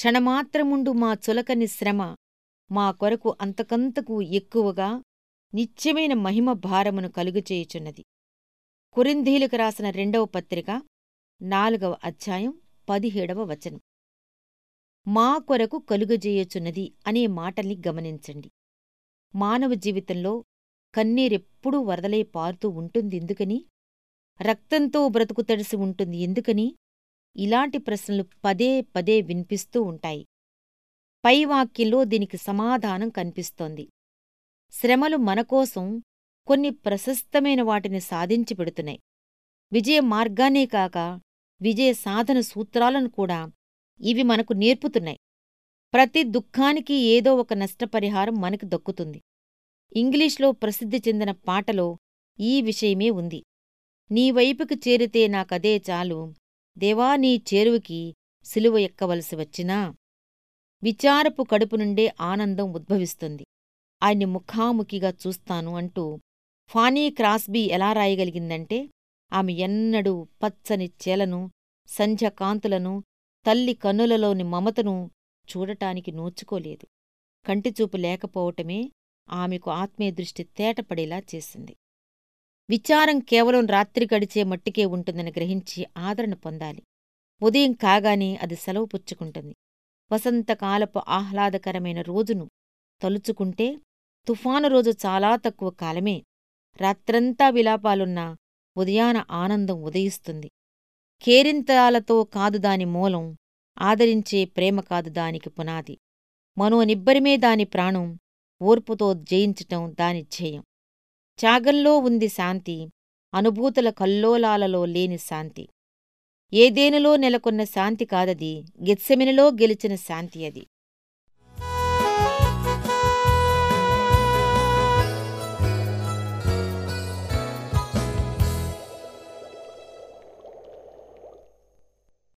క్షణమాత్రముండు మా చులకని శ్రమ మా కొరకు అంతకంతకు ఎక్కువగా నిత్యమైన మహిమ భారమును కలుగుచేయుచున్నది కురింధీలకు రాసిన రెండవ పత్రిక నాలుగవ అధ్యాయం పదిహేడవ వచనం. మా కొరకు కలుగజేయుచున్నది అనే మాటల్ని గమనించండి. మానవ జీవితంలో కన్నీరెప్పుడూ వరదలై పారుతూ ఉంటుంది ఎందుకని రక్తంతో బ్రతుకు తడిసి ఉంటుంది ఎందుకని? ఇలాంటి ప్రశ్నలు పదే పదే వినిపిస్తూ ఉంటాయి. పై వాక్యంలో దీనికి సమాధానం కనిపిస్తోంది. శ్రమలు మనకోసం కొన్ని ప్రశస్తమైన వాటిని సాధించి పెడుతున్నాయి. విజయ మార్గానే కాక విజయ సాధన సూత్రాలను కూడా ఇవి మనకు నేర్పుతున్నాయి. ప్రతి దుఃఖానికి ఏదో ఒక నష్టపరిహారం మనకు దక్కుతుంది. ఇంగ్లీష్లో ప్రసిద్ధి చెందిన పాటలో ఈ విషయమే ఉంది. నీ వైపుకి చేరితే నాకదే చాలు దేవా నీ చేరువకి సిలువ ఎక్కవలసి వచ్చినా విచారపు కడుపు నుండే ఆనందం ఉద్భవిస్తుంది. ఆయన్ని ముఖాముఖిగా చూస్తాను అంటూ ఫానీ క్రాస్బీ ఎలా రాయగలిగిందంటే ఆమె ఎన్నడూ పచ్చని చేలను సంధ్యకాంతులను తల్లి కన్నులలోని మమతను చూడటానికి నోచుకోలేదు. కంటిచూపు లేకపోవటమే ఆమెకు ఆత్మీయ దృష్టి తేటపడేలా చేసింది. విచారం కేవలం రాత్రి గడిచే మట్టికే ఉంటుందని గ్రహించి ఆదరణ పొందాలి. ఉదయం కాగానే అది సెలవు పుచ్చుకుంటుంది. వసంతకాలపు ఆహ్లాదకరమైన రోజును తలుచుకుంటే తుఫాను రోజు చాలా తక్కువ కాలమే. రాత్రంతా విలాపాలున్నా ఉదయాన ఆనందం ఉదయిస్తుంది. కేరింతలాలతో కాదు దాని మూలం ఆదరించే ప్రేమ కాదు దానికి పునాది. మనోనిబ్బరిమే దాని ప్రాణం ఓర్పుతో జయించటం దాని ధ్యేయం. త్యాగంలో ఉంది శాంతి అనుభూతుల కల్లోలాలలో లేని శాంతి. ఏదేనులో నెలకొన్న శాంతి కాదది గెత్సెమినిలో గెలిచిన శాంతి అది.